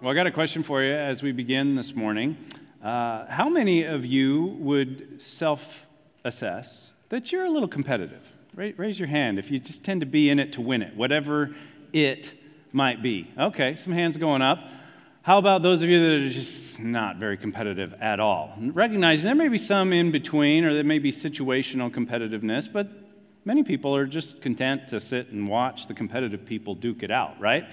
Well, I got a question for you as we begin this morning. Uh, how many of you would self assess that you're a little competitive? Raise your hand if you just tend to be in it to win it, whatever it might be. Okay, some hands going up. How about those of you that are just not very competitive at all? Recognizing there may be some in between, or there may be situational competitiveness, but many people are just content to sit and watch the competitive people duke it out, right?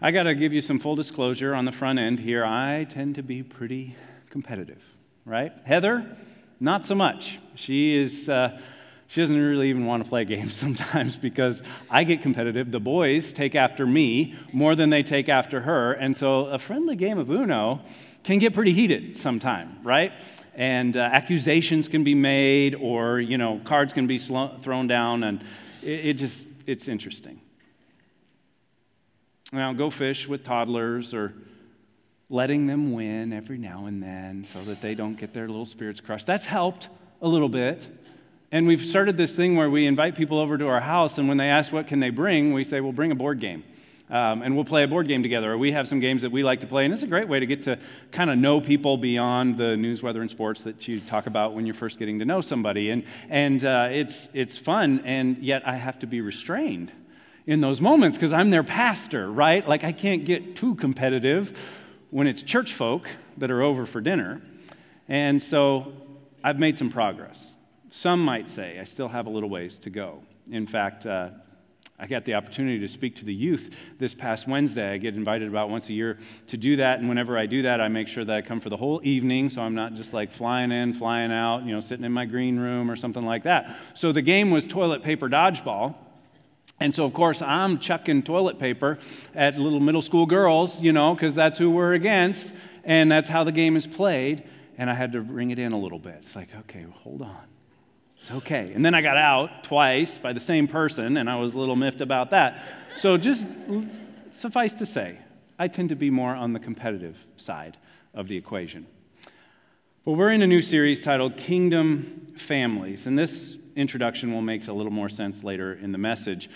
I got to give you some full disclosure on the front end here. I tend to be pretty competitive, right? Heather, not so much. She is. Uh, she doesn't really even want to play games sometimes because I get competitive. The boys take after me more than they take after her. And so a friendly game of Uno can get pretty heated sometime, right? And uh, accusations can be made or, you know, cards can be sl- thrown down and it, it just, it's interesting. Now, go fish with toddlers or letting them win every now and then so that they don't get their little spirits crushed. That's helped a little bit. And we've started this thing where we invite people over to our house, and when they ask what can they bring, we say, well, bring a board game. Um, and we'll play a board game together. Or we have some games that we like to play, and it's a great way to get to kind of know people beyond the news, weather, and sports that you talk about when you're first getting to know somebody. And, and uh, it's, it's fun, and yet I have to be restrained in those moments because I'm their pastor, right? Like I can't get too competitive when it's church folk that are over for dinner. And so I've made some progress. Some might say I still have a little ways to go. In fact, uh, I got the opportunity to speak to the youth this past Wednesday. I get invited about once a year to do that, and whenever I do that, I make sure that I come for the whole evening so I'm not just like flying in, flying out, you know, sitting in my green room or something like that. So the game was toilet paper dodgeball. And so, of course, I'm chucking toilet paper at little middle school girls, you know, because that's who we're against, and that's how the game is played. And I had to bring it in a little bit. It's like, okay, hold on. It's okay. And then I got out twice by the same person, and I was a little miffed about that. So, just suffice to say, I tend to be more on the competitive side of the equation. Well, we're in a new series titled Kingdom Families, and this introduction will make a little more sense later in the message.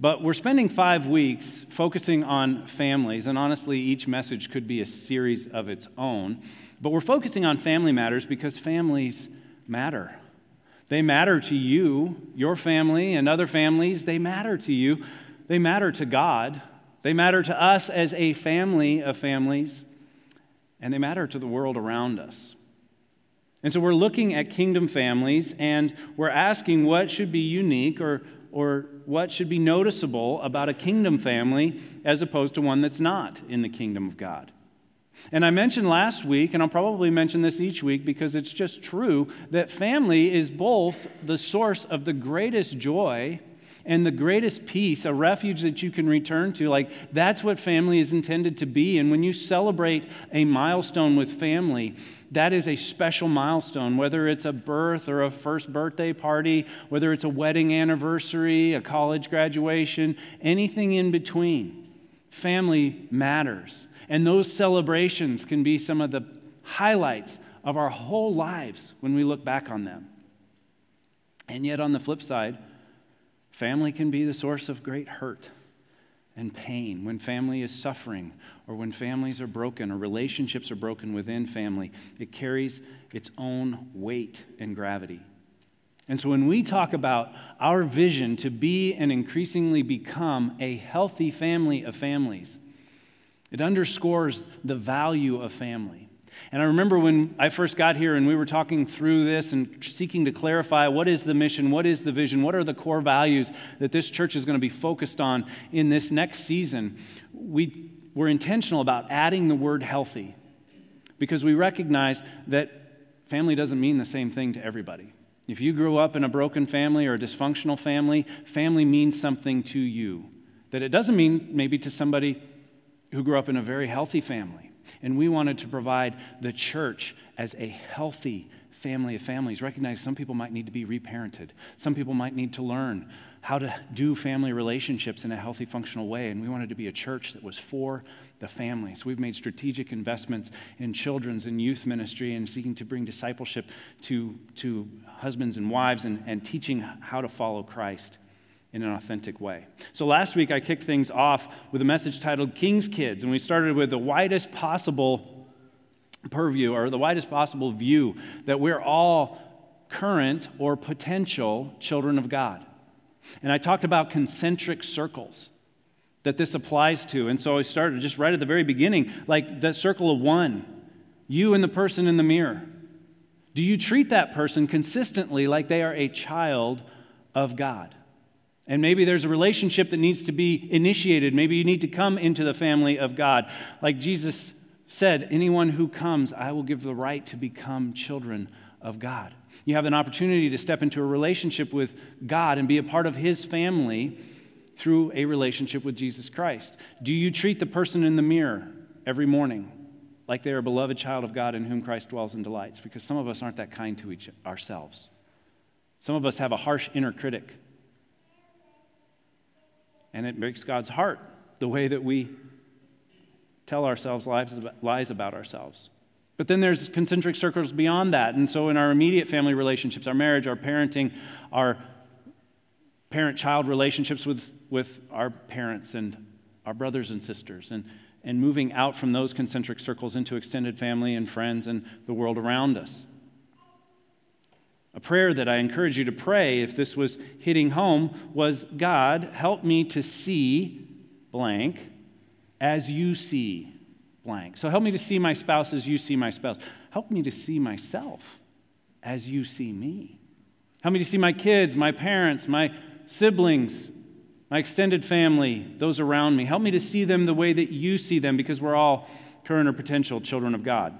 But we're spending five weeks focusing on families, and honestly, each message could be a series of its own. But we're focusing on family matters because families matter. They matter to you, your family, and other families. They matter to you. They matter to God. They matter to us as a family of families. And they matter to the world around us. And so we're looking at kingdom families and we're asking what should be unique or, or what should be noticeable about a kingdom family as opposed to one that's not in the kingdom of God. And I mentioned last week, and I'll probably mention this each week because it's just true, that family is both the source of the greatest joy and the greatest peace, a refuge that you can return to. Like, that's what family is intended to be. And when you celebrate a milestone with family, that is a special milestone, whether it's a birth or a first birthday party, whether it's a wedding anniversary, a college graduation, anything in between. Family matters. And those celebrations can be some of the highlights of our whole lives when we look back on them. And yet, on the flip side, Family can be the source of great hurt and pain when family is suffering or when families are broken or relationships are broken within family. It carries its own weight and gravity. And so when we talk about our vision to be and increasingly become a healthy family of families, it underscores the value of family. And I remember when I first got here and we were talking through this and seeking to clarify what is the mission, what is the vision, what are the core values that this church is going to be focused on in this next season. We were intentional about adding the word healthy because we recognize that family doesn't mean the same thing to everybody. If you grew up in a broken family or a dysfunctional family, family means something to you that it doesn't mean maybe to somebody who grew up in a very healthy family. And we wanted to provide the church as a healthy family of families. Recognize some people might need to be reparented, some people might need to learn how to do family relationships in a healthy, functional way. And we wanted to be a church that was for the family. So we've made strategic investments in children's and youth ministry and seeking to bring discipleship to, to husbands and wives and, and teaching how to follow Christ. In an authentic way. So last week I kicked things off with a message titled King's Kids, and we started with the widest possible purview or the widest possible view that we're all current or potential children of God. And I talked about concentric circles that this applies to. And so I started just right at the very beginning, like the circle of one, you and the person in the mirror. Do you treat that person consistently like they are a child of God? And maybe there's a relationship that needs to be initiated. Maybe you need to come into the family of God. Like Jesus said, anyone who comes, I will give the right to become children of God. You have an opportunity to step into a relationship with God and be a part of His family through a relationship with Jesus Christ. Do you treat the person in the mirror every morning like they are a beloved child of God in whom Christ dwells and delights? Because some of us aren't that kind to each ourselves. Some of us have a harsh inner critic and it breaks God's heart the way that we tell ourselves lies about ourselves. But then there's concentric circles beyond that. And so in our immediate family relationships, our marriage, our parenting, our parent child relationships with, with our parents and our brothers and sisters, and, and moving out from those concentric circles into extended family and friends and the world around us. A prayer that I encourage you to pray if this was hitting home was God, help me to see blank as you see blank. So help me to see my spouse as you see my spouse. Help me to see myself as you see me. Help me to see my kids, my parents, my siblings, my extended family, those around me. Help me to see them the way that you see them because we're all current or potential children of God.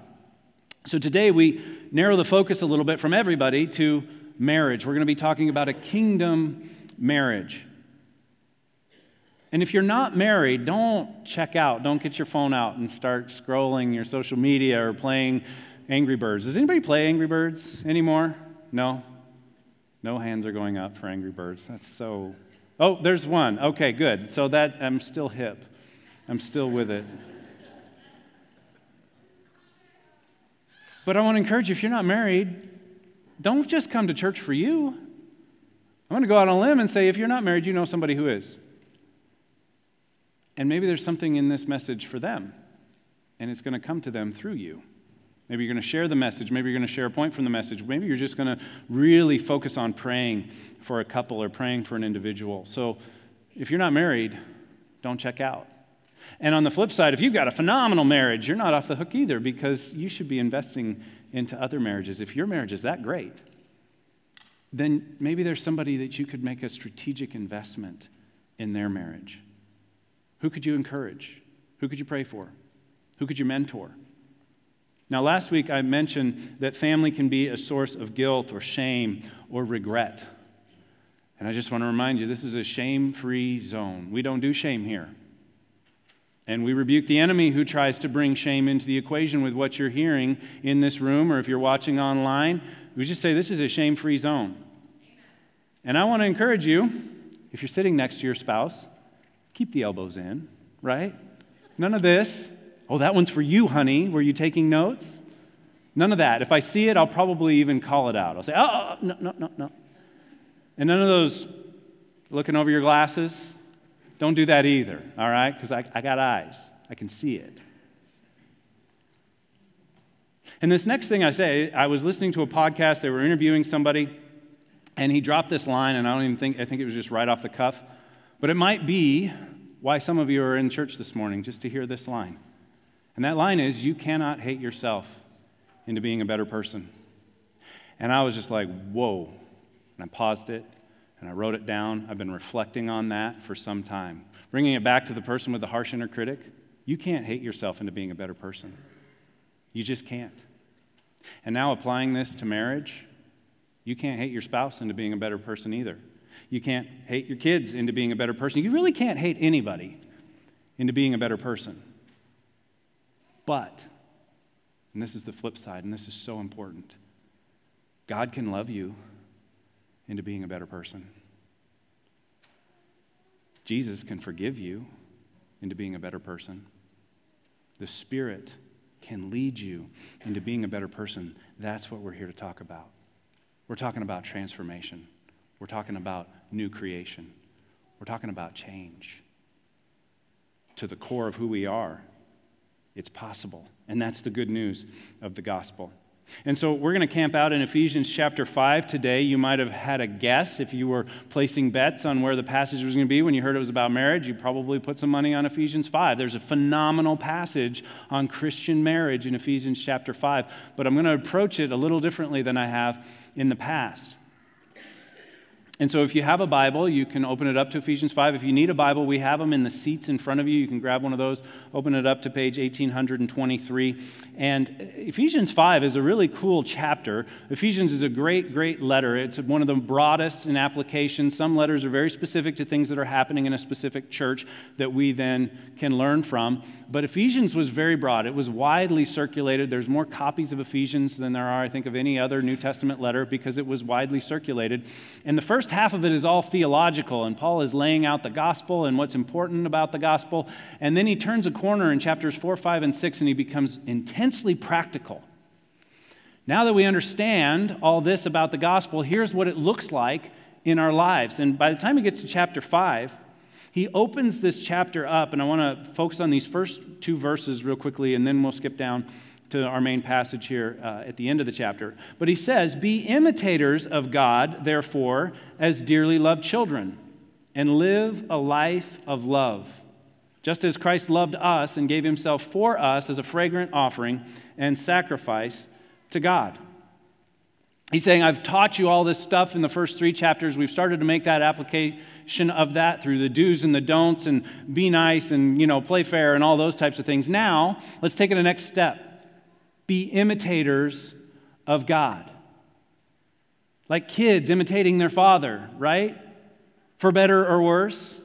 So today we narrow the focus a little bit from everybody to marriage. We're going to be talking about a kingdom marriage. And if you're not married, don't check out. Don't get your phone out and start scrolling your social media or playing Angry Birds. Does anybody play Angry Birds anymore? No? No hands are going up for Angry Birds. That's so. Oh, there's one. Okay, good. So that I'm still hip. I'm still with it. But I want to encourage you if you're not married, don't just come to church for you. I'm going to go out on a limb and say if you're not married, you know somebody who is. And maybe there's something in this message for them, and it's going to come to them through you. Maybe you're going to share the message. Maybe you're going to share a point from the message. Maybe you're just going to really focus on praying for a couple or praying for an individual. So if you're not married, don't check out. And on the flip side, if you've got a phenomenal marriage, you're not off the hook either because you should be investing into other marriages. If your marriage is that great, then maybe there's somebody that you could make a strategic investment in their marriage. Who could you encourage? Who could you pray for? Who could you mentor? Now, last week I mentioned that family can be a source of guilt or shame or regret. And I just want to remind you this is a shame free zone. We don't do shame here. And we rebuke the enemy who tries to bring shame into the equation with what you're hearing in this room or if you're watching online. We just say this is a shame free zone. And I want to encourage you, if you're sitting next to your spouse, keep the elbows in, right? None of this. Oh, that one's for you, honey. Were you taking notes? None of that. If I see it, I'll probably even call it out. I'll say, oh, no, no, no, no. And none of those looking over your glasses, don't do that either, all right? Because I, I got eyes, I can see it. And this next thing I say, I was listening to a podcast, they were interviewing somebody, and he dropped this line, and I don't even think, I think it was just right off the cuff. But it might be why some of you are in church this morning, just to hear this line. And that line is, You cannot hate yourself into being a better person. And I was just like, Whoa. And I paused it and I wrote it down. I've been reflecting on that for some time. Bringing it back to the person with the harsh inner critic, you can't hate yourself into being a better person. You just can't. And now applying this to marriage, you can't hate your spouse into being a better person either. You can't hate your kids into being a better person. You really can't hate anybody into being a better person. But, and this is the flip side, and this is so important God can love you into being a better person. Jesus can forgive you into being a better person. The Spirit can lead you into being a better person. That's what we're here to talk about. We're talking about transformation, we're talking about new creation. We're talking about change to the core of who we are. It's possible. And that's the good news of the gospel. And so we're going to camp out in Ephesians chapter 5 today. You might have had a guess if you were placing bets on where the passage was going to be when you heard it was about marriage. You probably put some money on Ephesians 5. There's a phenomenal passage on Christian marriage in Ephesians chapter 5, but I'm going to approach it a little differently than I have in the past. And so, if you have a Bible, you can open it up to Ephesians 5. If you need a Bible, we have them in the seats in front of you. You can grab one of those, open it up to page 1823. And Ephesians 5 is a really cool chapter. Ephesians is a great, great letter. It's one of the broadest in application. Some letters are very specific to things that are happening in a specific church that we then can learn from. But Ephesians was very broad, it was widely circulated. There's more copies of Ephesians than there are, I think, of any other New Testament letter because it was widely circulated. And the first first half of it is all theological, and Paul is laying out the gospel and what's important about the gospel. And then he turns a corner in chapters 4, 5, and 6, and he becomes intensely practical. Now that we understand all this about the gospel, here's what it looks like in our lives. And by the time he gets to chapter 5, he opens this chapter up, and I want to focus on these first two verses real quickly, and then we'll skip down to our main passage here uh, at the end of the chapter. But he says, Be imitators of God, therefore, as dearly loved children, and live a life of love, just as Christ loved us and gave himself for us as a fragrant offering and sacrifice to God. He's saying, I've taught you all this stuff in the first three chapters. We've started to make that application of that through the do's and the don'ts and be nice and, you know, play fair and all those types of things. Now, let's take it a next step be imitators of God. Like kids imitating their father, right? For better or worse.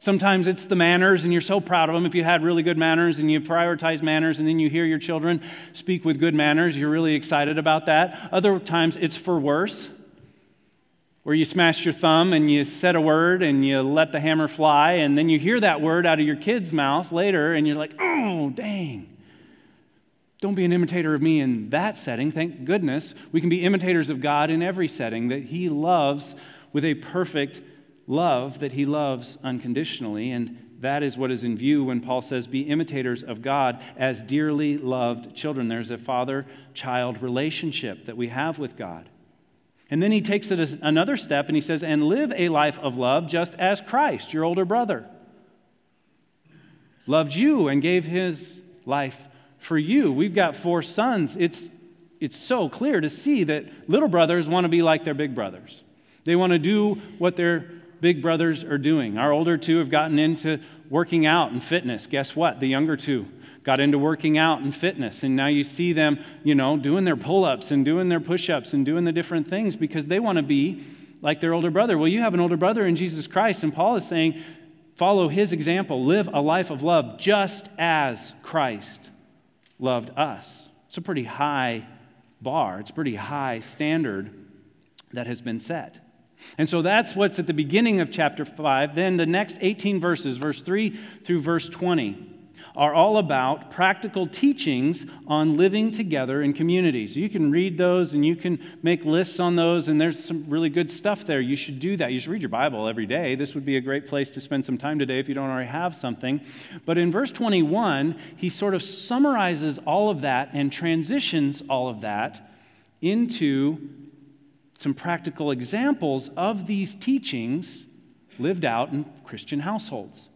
Sometimes it's the manners, and you're so proud of them. If you had really good manners and you prioritize manners, and then you hear your children speak with good manners, you're really excited about that. Other times it's for worse, where you smash your thumb and you said a word and you let the hammer fly, and then you hear that word out of your kid's mouth later, and you're like, oh, dang. Don't be an imitator of me in that setting. Thank goodness. We can be imitators of God in every setting that He loves with a perfect love that He loves unconditionally. And that is what is in view when Paul says, Be imitators of God as dearly loved children. There's a father child relationship that we have with God. And then he takes it another step and he says, And live a life of love just as Christ, your older brother, loved you and gave his life for you. We've got four sons. It's, it's so clear to see that little brothers want to be like their big brothers. They want to do what their big brothers are doing. Our older two have gotten into working out and fitness. Guess what? The younger two got into working out and fitness. And now you see them, you know, doing their pull ups and doing their push ups and doing the different things because they want to be like their older brother. Well, you have an older brother in Jesus Christ, and Paul is saying, follow his example, live a life of love just as Christ loved us. It's a pretty high bar, it's a pretty high standard that has been set. And so that's what's at the beginning of chapter 5. Then the next 18 verses, verse 3 through verse 20 are all about practical teachings on living together in communities. You can read those and you can make lists on those, and there's some really good stuff there. You should do that. You should read your Bible every day. This would be a great place to spend some time today if you don't already have something. But in verse 21, he sort of summarizes all of that and transitions all of that into some practical examples of these teachings lived out in Christian households.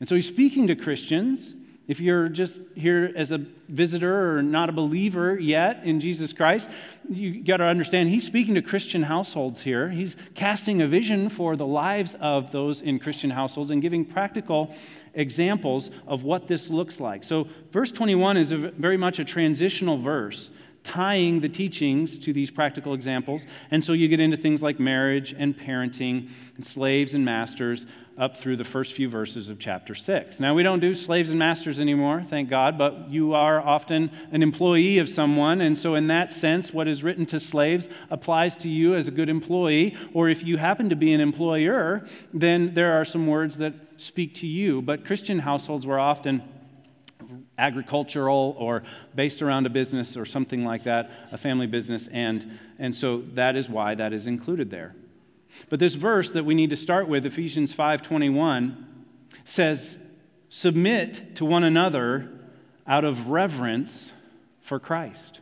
And so he's speaking to Christians if you're just here as a visitor or not a believer yet in Jesus Christ, you got to understand he's speaking to Christian households here. He's casting a vision for the lives of those in Christian households and giving practical examples of what this looks like. So, verse 21 is very much a transitional verse tying the teachings to these practical examples. And so you get into things like marriage and parenting and slaves and masters up through the first few verses of chapter 6. Now, we don't do slaves and masters anymore, thank God, but you are often an employee of someone. And so, in that sense, what is written to slaves applies to you as a good employee. Or if you happen to be an employer, then there are some words that speak to you. But Christian households were often agricultural or based around a business or something like that, a family business, and, and so that is why that is included there. But this verse that we need to start with, Ephesians 5:21, says, "Submit to one another out of reverence for Christ."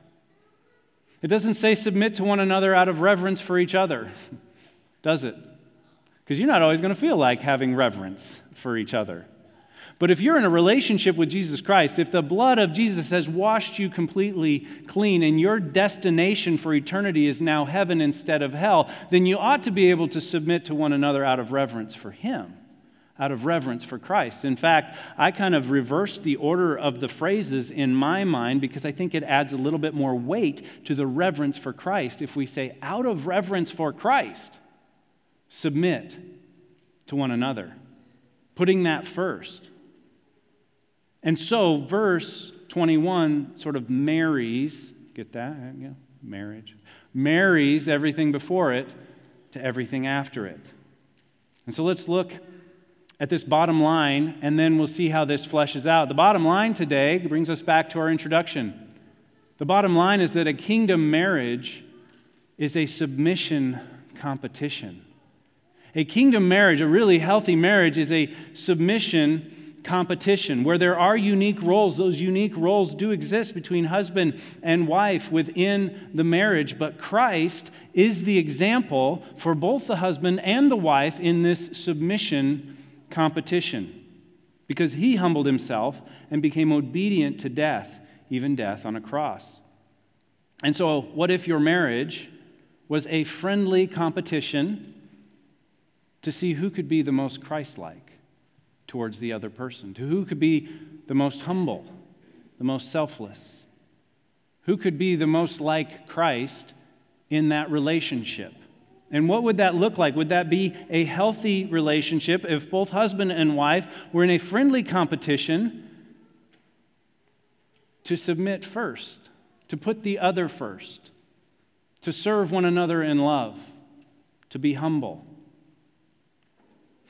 It doesn't say submit to one another out of reverence for each other, does it? Because you're not always going to feel like having reverence for each other. But if you're in a relationship with Jesus Christ, if the blood of Jesus has washed you completely clean and your destination for eternity is now heaven instead of hell, then you ought to be able to submit to one another out of reverence for Him, out of reverence for Christ. In fact, I kind of reversed the order of the phrases in my mind because I think it adds a little bit more weight to the reverence for Christ if we say, out of reverence for Christ, submit to one another, putting that first. And so, verse 21 sort of marries, get that? Yeah, marriage. Marries everything before it to everything after it. And so let's look at this bottom line, and then we'll see how this fleshes out. The bottom line today brings us back to our introduction. The bottom line is that a kingdom marriage is a submission competition. A kingdom marriage, a really healthy marriage, is a submission competition where there are unique roles. Those unique roles do exist between husband and wife within the marriage, but Christ is the example for both the husband and the wife in this submission competition because he humbled himself and became obedient to death, even death on a cross. And so, what if your marriage was a friendly competition to see who could be the most Christ like? Towards the other person, to who could be the most humble, the most selfless, who could be the most like Christ in that relationship. And what would that look like? Would that be a healthy relationship if both husband and wife were in a friendly competition to submit first, to put the other first, to serve one another in love, to be humble?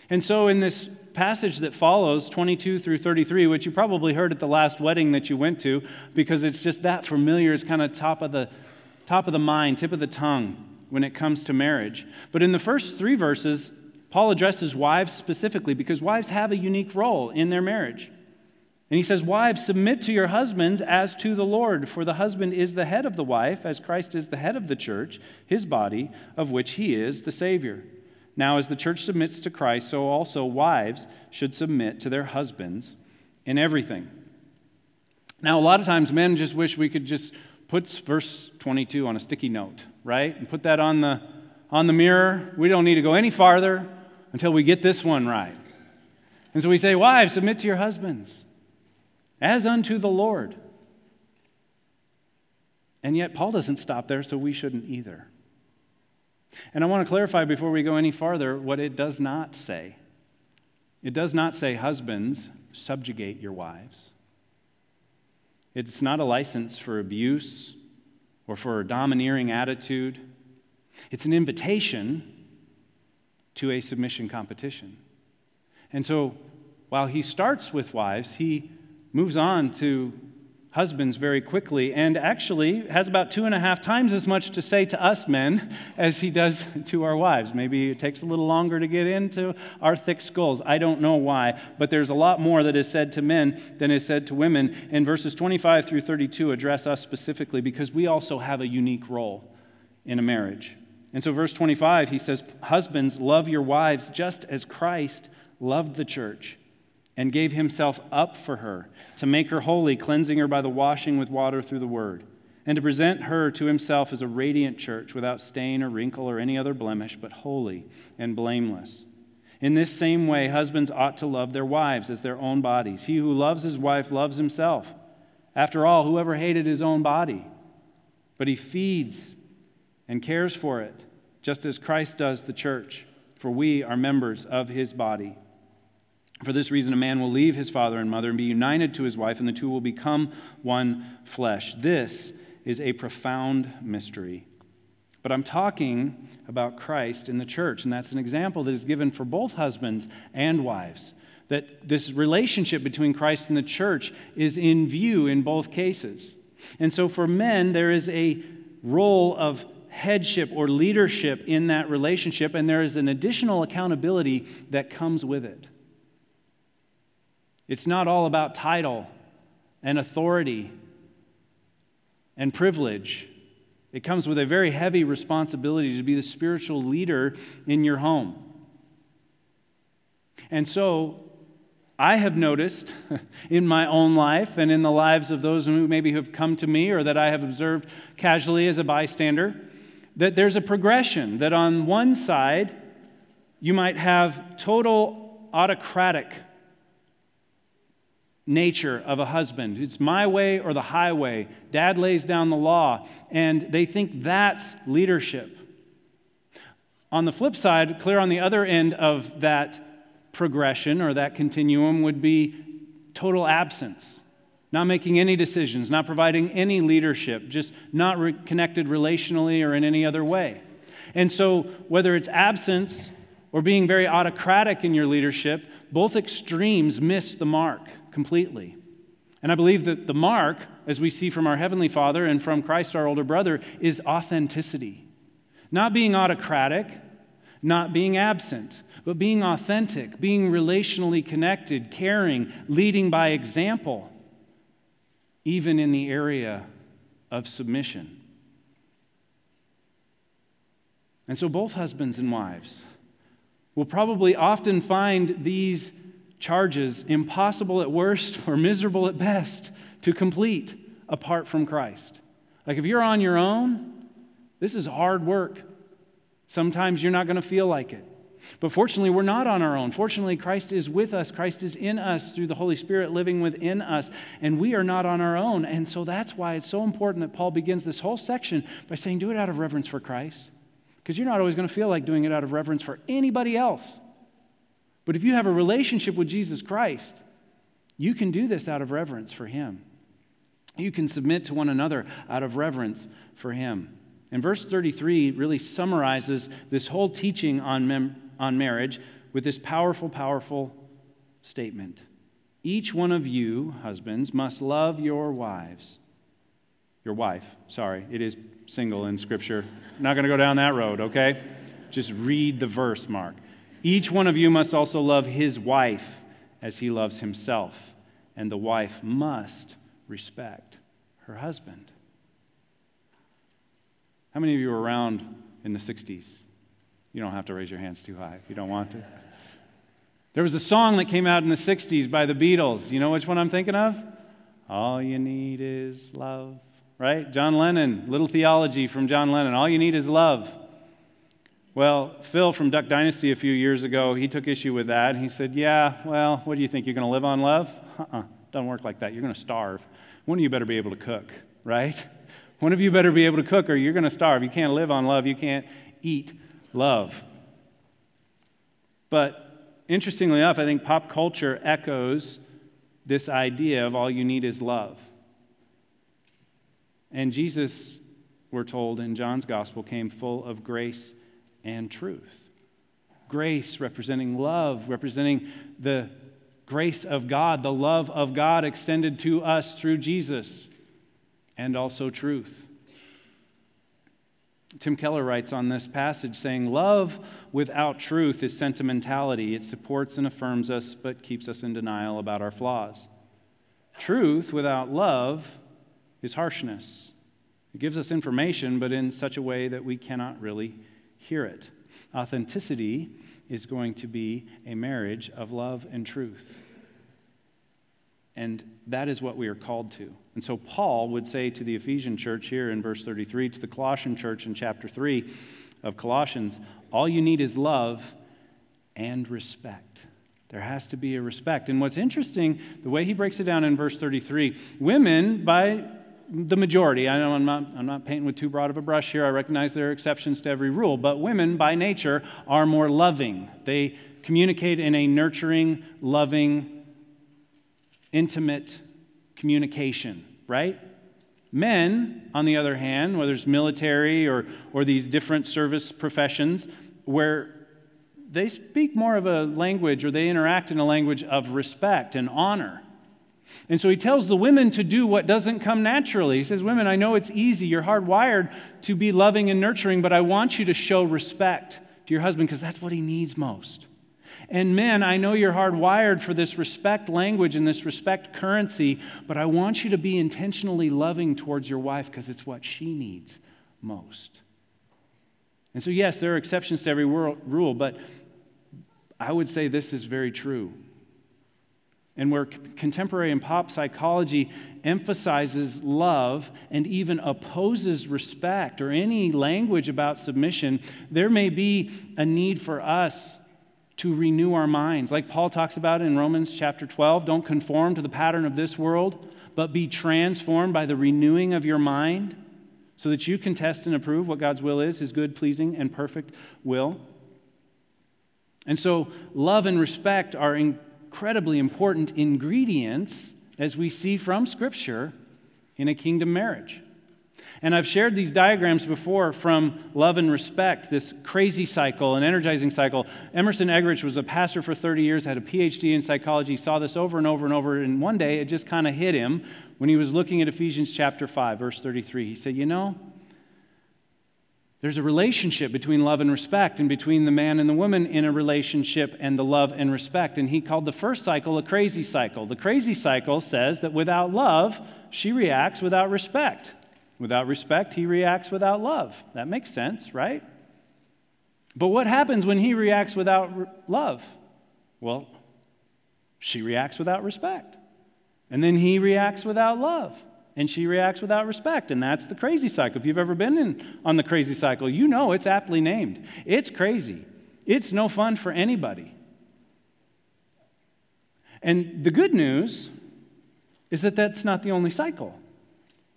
And so, in this passage that follows, 22 through 33, which you probably heard at the last wedding that you went to, because it's just that familiar, it's kind of top of the top of the mind, tip of the tongue when it comes to marriage. But in the first three verses, Paul addresses wives specifically because wives have a unique role in their marriage. And he says, Wives, submit to your husbands as to the Lord, for the husband is the head of the wife, as Christ is the head of the church, his body, of which he is the Savior. Now, as the church submits to Christ, so also wives should submit to their husbands in everything. Now, a lot of times men just wish we could just put verse 22 on a sticky note, right? And put that on the, on the mirror. We don't need to go any farther until we get this one right. And so we say, Wives, submit to your husbands as unto the Lord. And yet, Paul doesn't stop there, so we shouldn't either. And I want to clarify before we go any farther what it does not say. It does not say, Husbands, subjugate your wives. It's not a license for abuse or for a domineering attitude. It's an invitation to a submission competition. And so while he starts with wives, he moves on to husbands very quickly and actually has about two and a half times as much to say to us men as he does to our wives. Maybe it takes a little longer to get into our thick skulls. I don't know why, but there's a lot more that is said to men than is said to women. And verses 25 through 32 address us specifically because we also have a unique role in a marriage. And so, verse 25, he says, Husbands, love your wives just as Christ loved the church and gave himself up for her to make her holy, cleansing her by the washing with water through the word, and to present her to himself as a radiant church without stain or wrinkle or any other blemish, but holy and blameless. In this same way, husbands ought to love their wives as their own bodies. He who loves his wife loves himself. After all, whoever hated his own body? But he feeds and cares for it, just as Christ does the church, for we are members of his body. For this reason, a man will leave his father and mother and be united to his wife, and the two will become one flesh. This is a profound mystery. But I'm talking about Christ in the church, and that's an example that is given for both husbands and wives. That this relationship between Christ and the church is in view in both cases. And so for men, there is a role of headship or leadership in that relationship, and there is an additional accountability that comes with it. It's not all about title and authority and privilege. It comes with a very heavy responsibility to be the spiritual leader in your home. And so, I have noticed in my own life and in the lives of those who maybe have come to me or that I have observed casually as a bystander that there's a progression. That on one side, you might have total autocratic nature of a husband. It's my way or the highway. Dad lays down the law, and they think that's leadership. On the flip side, clear on the other end of that progression or that continuum would be total absence, not making any decisions, not providing any leadership, just not re- connected relationally or in any other way. And so, whether it's absence or being very autocratic in your leadership, both extremes miss the mark completely. And I believe that the mark, as we see from our Heavenly Father and from Christ our older brother, is authenticity. Not being autocratic, not being absent, but being authentic, being relationally connected, caring, leading by example, even in the area of submission. And so, both husbands and wives will probably often find these charges impossible at worst or miserable at best to complete apart from Christ. Like if you're on your own, this is hard work. Sometimes you're not going to feel like it. But fortunately, we're not on our own. Fortunately, Christ is with us. Christ is in us through the Holy Spirit living within us, and we are not on our own. And so that's why it's so important that Paul begins this whole section by saying, Do it out of reverence for Christ. Because you're not always going to feel like doing it out of reverence for anybody else. But if you have a relationship with Jesus Christ, you can do this out of reverence for Him. You can submit to one another out of reverence for Him. And verse 33 really summarizes this whole teaching on, mem- on marriage with this powerful, powerful statement. Each one of you, husbands, must love your wives. Your wife, sorry, it is single in Scripture. Not going to go down that road, okay? Just read the verse, Mark. Each one of you must also love his wife as he loves himself, and the wife must respect her husband. How many of you were around in the 60s? You don't have to raise your hands too high if you don't want to. There was a song that came out in the 60s by the Beatles. You know which one I'm thinking of? All you need is love, right? John Lennon, little theology from John Lennon. All you need is love. Well, Phil from Duck Dynasty a few years ago, he took issue with that. He said, Yeah, well, what do you think? You're going to live on love? Uh uh-uh, uh, doesn't work like that. You're going to starve. One of you better be able to cook, right? One of you better be able to cook or you're going to starve. You can't live on love. You can't eat love. But interestingly enough, I think pop culture echoes this idea of all you need is love. And Jesus, we're told in John's gospel, came full of grace and truth. Grace representing love, representing the grace of God, the love of God extended to us through Jesus and also truth. Tim Keller writes on this passage saying, Love without truth is sentimentality. It supports and affirms us, but keeps us in denial about our flaws. Truth without love is harshness. It gives us information, but in such a way that we cannot really hear it. Authenticity is going to be a marriage of love and truth. And that is what we are called to. And so Paul would say to the Ephesian church here in verse 33, to the Colossian church in chapter 3 of Colossians, all you need is love and respect. There has to be a respect. And what's interesting, the way he breaks it down in verse 33, women, by the majority, I know I'm not, I'm not painting with too broad of a brush here, I recognize there are exceptions to every rule, but women, by nature, are more loving. They communicate in a nurturing, loving, intimate communication, right? Men, on the other hand, whether it's military or, or these different service professions, where they speak more of a language or they interact in a language of respect and honor. And so he tells the women to do what doesn't come naturally. He says, Women, I know it's easy. You're hardwired to be loving and nurturing, but I want you to show respect to your husband because that's what he needs most. And men, I know you're hardwired for this respect language and this respect currency, but I want you to be intentionally loving towards your wife because it's what she needs most. And so, yes, there are exceptions to every rule, but I would say this is very true. And where contemporary and pop psychology emphasizes love and even opposes respect or any language about submission, there may be a need for us to renew our minds. Like Paul talks about in Romans chapter 12 don't conform to the pattern of this world, but be transformed by the renewing of your mind so that you can test and approve what God's will is, his good, pleasing, and perfect will. And so, love and respect are incredibly important ingredients, as we see from Scripture, in a kingdom marriage. And I've shared these diagrams before from love and respect, this crazy cycle, an energizing cycle. Emerson Eggerichs was a pastor for 30 years, had a PhD in psychology, saw this over and over and over, and one day it just kind of hit him when he was looking at Ephesians chapter 5, verse 33. He said, You know, there's a relationship between love and respect, and between the man and the woman in a relationship and the love and respect. And he called the first cycle a crazy cycle. The crazy cycle says that without love, she reacts without respect. Without respect, he reacts without love. That makes sense, right? But what happens when he reacts without love? Well, she reacts without respect. And then he reacts without love. And she reacts without respect. And that's the crazy cycle. If you've ever been in, on the crazy cycle, you know it's aptly named. It's crazy, it's no fun for anybody. And the good news is that that's not the only cycle.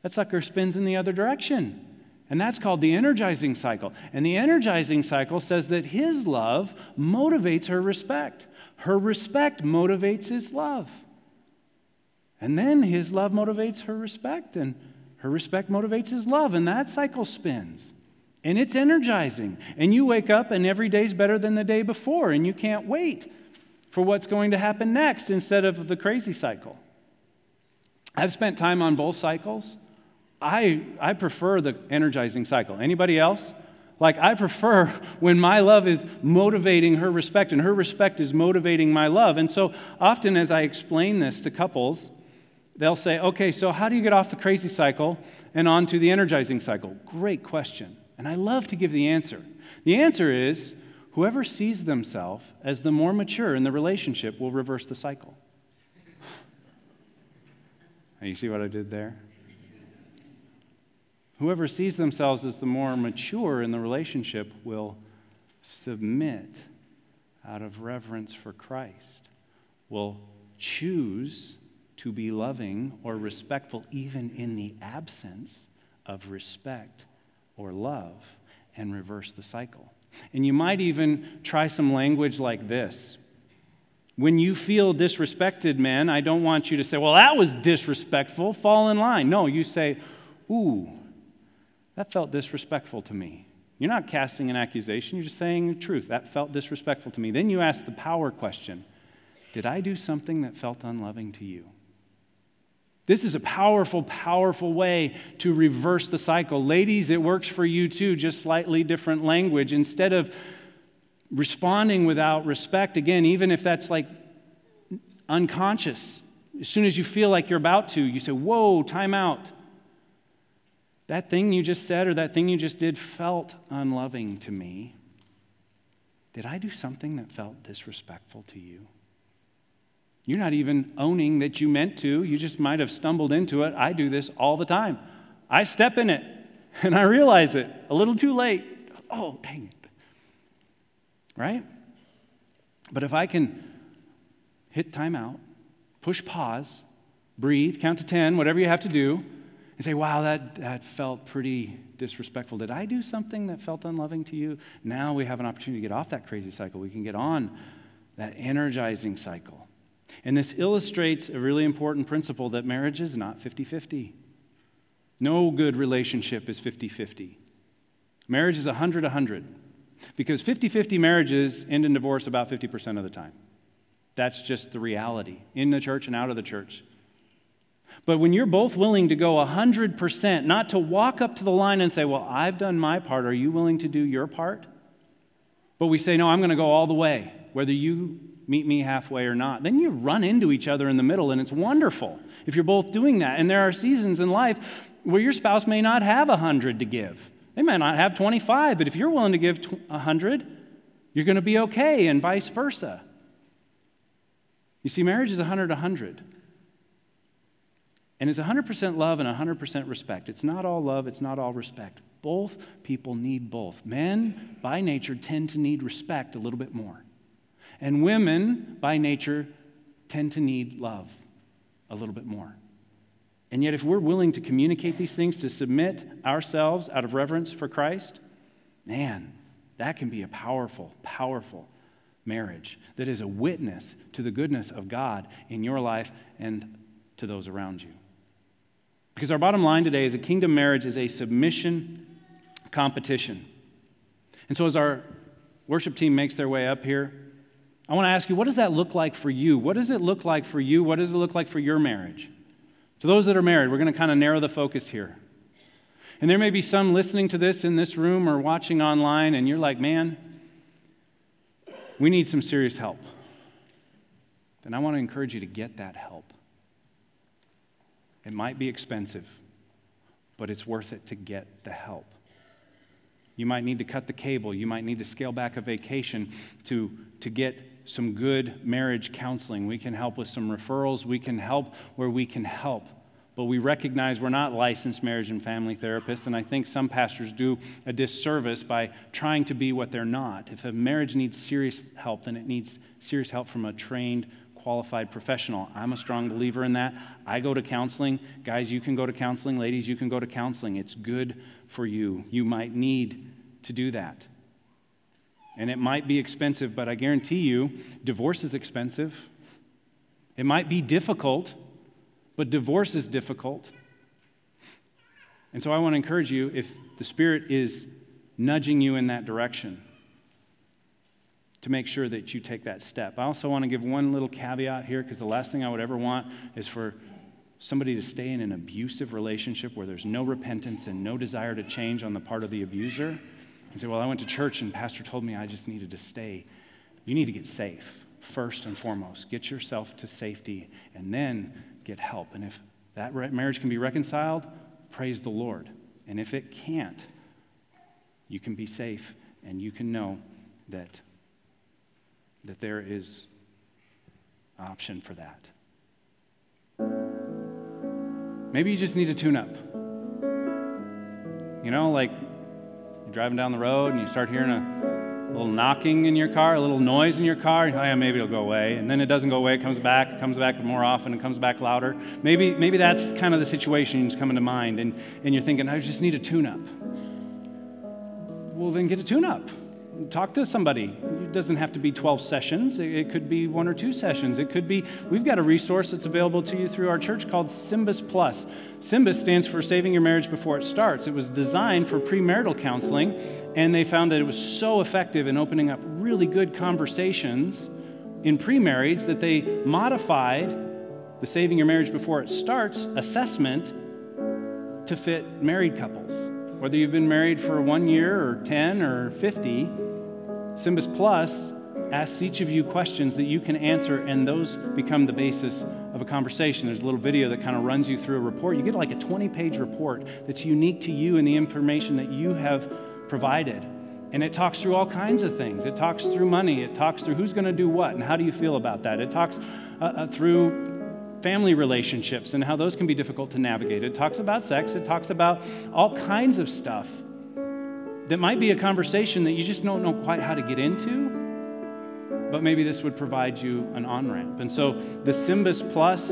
That sucker spins in the other direction. And that's called the energizing cycle. And the energizing cycle says that his love motivates her respect. Her respect motivates his love. And then his love motivates her respect, and her respect motivates his love. And that cycle spins. And it's energizing. And you wake up, and every day's better than the day before, and you can't wait for what's going to happen next instead of the crazy cycle. I've spent time on both cycles. I, I prefer the energizing cycle. Anybody else? Like, I prefer when my love is motivating her respect and her respect is motivating my love. And so often, as I explain this to couples, they'll say, okay, so how do you get off the crazy cycle and onto the energizing cycle? Great question. And I love to give the answer. The answer is whoever sees themselves as the more mature in the relationship will reverse the cycle. you see what I did there? Whoever sees themselves as the more mature in the relationship will submit out of reverence for Christ, will choose to be loving or respectful even in the absence of respect or love and reverse the cycle. And you might even try some language like this. When you feel disrespected, men, I don't want you to say, well, that was disrespectful, fall in line. No, you say, ooh, that felt disrespectful to me. You're not casting an accusation, you're just saying the truth. That felt disrespectful to me. Then you ask the power question Did I do something that felt unloving to you? This is a powerful, powerful way to reverse the cycle. Ladies, it works for you too, just slightly different language. Instead of responding without respect, again, even if that's like unconscious, as soon as you feel like you're about to, you say, Whoa, time out that thing you just said or that thing you just did felt unloving to me. Did I do something that felt disrespectful to you? You're not even owning that you meant to. You just might have stumbled into it. I do this all the time. I step in it and I realize it a little too late. Oh, dang it. Right? But if I can hit timeout, push pause, breathe, count to 10, whatever you have to do, and say, wow, that, that felt pretty disrespectful. Did I do something that felt unloving to you? Now we have an opportunity to get off that crazy cycle. We can get on that energizing cycle. And this illustrates a really important principle that marriage is not 50 50. No good relationship is 50 50. Marriage is 100 100. Because 50 50 marriages end in divorce about 50% of the time. That's just the reality in the church and out of the church. But when you're both willing to go 100%, not to walk up to the line and say, Well, I've done my part, are you willing to do your part? But we say, No, I'm going to go all the way, whether you meet me halfway or not. Then you run into each other in the middle, and it's wonderful if you're both doing that. And there are seasons in life where your spouse may not have 100 to give, they may not have 25, but if you're willing to give 100, you're going to be okay, and vice versa. You see, marriage is 100 100. And it's 100% love and 100% respect. It's not all love, it's not all respect. Both people need both. Men, by nature, tend to need respect a little bit more. And women, by nature, tend to need love a little bit more. And yet, if we're willing to communicate these things, to submit ourselves out of reverence for Christ, man, that can be a powerful, powerful marriage that is a witness to the goodness of God in your life and to those around you. Because our bottom line today is a kingdom marriage is a submission competition. And so, as our worship team makes their way up here, I want to ask you, what does that look like for you? What does it look like for you? What does it look like for your marriage? To those that are married, we're going to kind of narrow the focus here. And there may be some listening to this in this room or watching online, and you're like, man, we need some serious help. Then I want to encourage you to get that help. It might be expensive, but it's worth it to get the help. You might need to cut the cable. You might need to scale back a vacation to, to get some good marriage counseling. We can help with some referrals. We can help where we can help. But we recognize we're not licensed marriage and family therapists, and I think some pastors do a disservice by trying to be what they're not. If a marriage needs serious help, then it needs serious help from a trained qualified professional. I'm a strong believer in that. I go to counseling. Guys, you can go to counseling. Ladies, you can go to counseling. It's good for you. You might need to do that. And it might be expensive, but I guarantee you, divorce is expensive. It might be difficult, but divorce is difficult. And so I want to encourage you if the Spirit is nudging you in that direction, to make sure that you take that step. I also want to give one little caveat here because the last thing I would ever want is for somebody to stay in an abusive relationship where there's no repentance and no desire to change on the part of the abuser. And say, Well, I went to church and pastor told me I just needed to stay. You need to get safe first and foremost. Get yourself to safety and then get help. And if that marriage can be reconciled, praise the Lord. And if it can't, you can be safe and you can know that that there is option for that. Maybe you just need to tune up. You know, like you're driving down the road and you start hearing a little knocking in your car, a little noise in your car. Oh, yeah, maybe it'll go away. And then it doesn't go away. It comes back. It comes back more often. It comes back louder. Maybe, maybe that's kind of the situation that's coming to mind. And, and you're thinking, I just need a tune up. Well, then get a tune up talk to somebody. It doesn't have to be 12 sessions, it could be one or two sessions. It could be, we've got a resource that's available to you through our church called SYMBIS Plus. SYMBIS stands for Saving Your Marriage Before It Starts. It was designed for premarital counseling, and they found that it was so effective in opening up really good conversations in pre-marriage that they modified the Saving Your Marriage Before It Starts assessment to fit married couples. Whether you've been married for one year or 10 or 50, SYMBIS Plus asks each of you questions that you can answer, and those become the basis of a conversation. There's a little video that kind of runs you through a report. You get like a 20 page report that's unique to you and the information that you have provided. And it talks through all kinds of things. It talks through money. It talks through who's going to do what and how do you feel about that. It talks uh, uh, through family relationships and how those can be difficult to navigate. It talks about sex. It talks about all kinds of stuff that might be a conversation that you just don't know quite how to get into, but maybe this would provide you an on ramp. And so the SYMBIS Plus,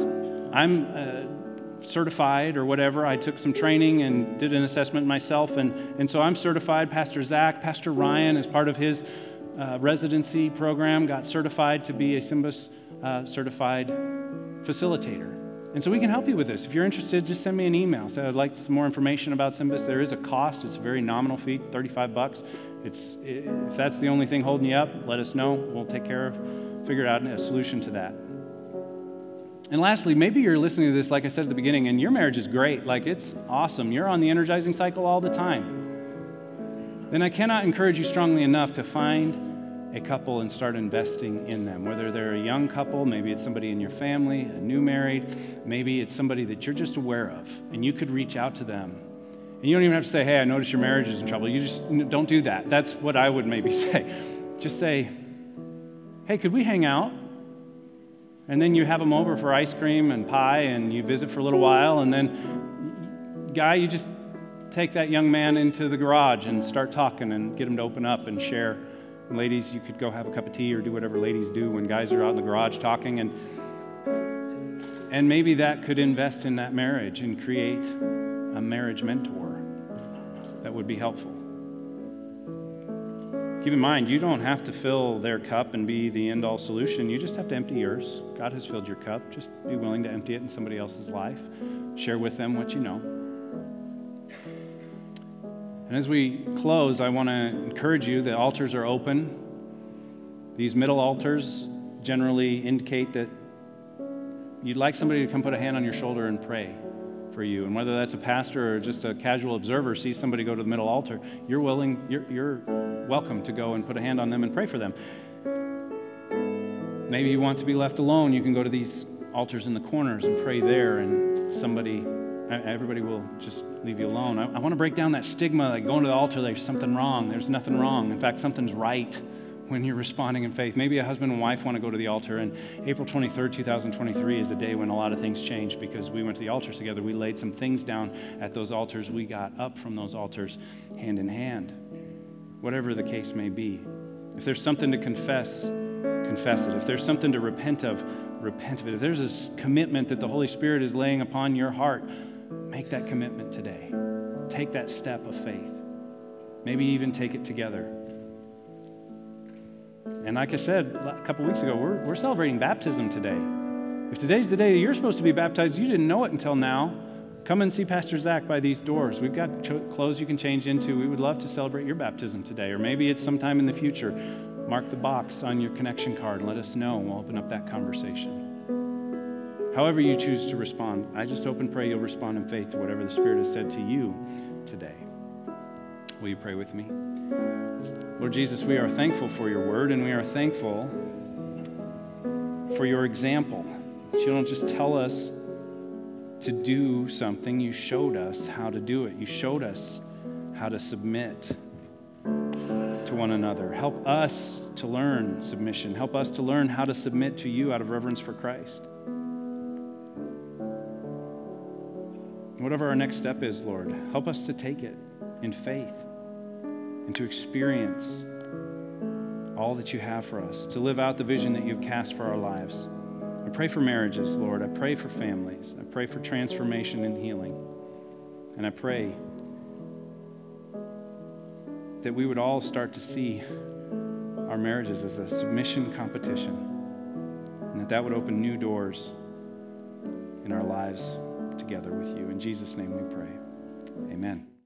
I'm uh, certified or whatever. I took some training and did an assessment myself, and, and so I'm certified. Pastor Zach, Pastor Ryan, as part of his uh, residency program, got certified to be a SYMBIS uh, certified facilitator. And so we can help you with this. If you're interested, just send me an email. Say, I'd like some more information about SYMBIS. There is a cost. It's a very nominal fee, 35 bucks. It's, if that's the only thing holding you up, let us know. We'll take care of, figure out a solution to that. And lastly, maybe you're listening to this, like I said at the beginning, and your marriage is great. Like it's awesome. You're on the energizing cycle all the time. Then I cannot encourage you strongly enough to find a couple and start investing in them. Whether they're a young couple, maybe it's somebody in your family, a new married, maybe it's somebody that you're just aware of, and you could reach out to them. And you don't even have to say, hey, I notice your marriage is in trouble. You just don't do that. That's what I would maybe say. Just say, hey, could we hang out? And then you have them over for ice cream and pie, and you visit for a little while, and then, guy, you just take that young man into the garage and start talking and get him to open up and share. And ladies, you could go have a cup of tea or do whatever ladies do when guys are out in the garage talking, and and maybe that could invest in that marriage and create a marriage mentor that would be helpful. Keep in mind, you don't have to fill their cup and be the end all solution. You just have to empty yours. God has filled your cup. Just be willing to empty it in somebody else's life. Share with them what you know. And as we close, I want to encourage you the altars are open. These middle altars generally indicate that you'd like somebody to come put a hand on your shoulder and pray for you. And whether that's a pastor or just a casual observer sees somebody go to the middle altar, you're willing, you're, you're welcome to go and put a hand on them and pray for them. Maybe you want to be left alone, you can go to these altars in the corners and pray there, and somebody, everybody will just leave you alone. I, I want to break down that stigma like going to the altar, there's something wrong. There's nothing wrong. In fact, something's right when you're responding in faith. Maybe a husband and wife want to go to the altar, and April 23rd, 2023 is a day when a lot of things changed because we went to the altars together. We laid some things down at those altars. We got up from those altars hand in hand, whatever the case may be. If there's something to confess, confess it. If there's something to repent of, repent of it. If there's a commitment that the Holy Spirit is laying upon your heart, make that commitment today. Take that step of faith. Maybe even take it together. And like I said a couple weeks ago, we're, we're celebrating baptism today. If today's the day that you're supposed to be baptized, you didn't know it until now, come and see Pastor Zach by these doors. We've got clothes you can change into. We would love to celebrate your baptism today, or maybe it's sometime in the future. Mark the box on your connection card and let us know, and we'll open up that conversation. However, you choose to respond, I just hope and pray you'll respond in faith to whatever the Spirit has said to you today. Will you pray with me? Lord Jesus, we are thankful for your word and we are thankful for your example. That you don't just tell us to do something, you showed us how to do it. You showed us how to submit to one another. Help us to learn submission. Help us to learn how to submit to you out of reverence for Christ. Whatever our next step is, Lord, help us to take it in faith and to experience all that you have for us, to live out the vision that you've cast for our lives. I pray for marriages, Lord. I pray for families. I pray for transformation and healing. And I pray that we would all start to see our marriages as a submission competition, and that that would open new doors in our lives together with you. In Jesus' name we pray. Amen.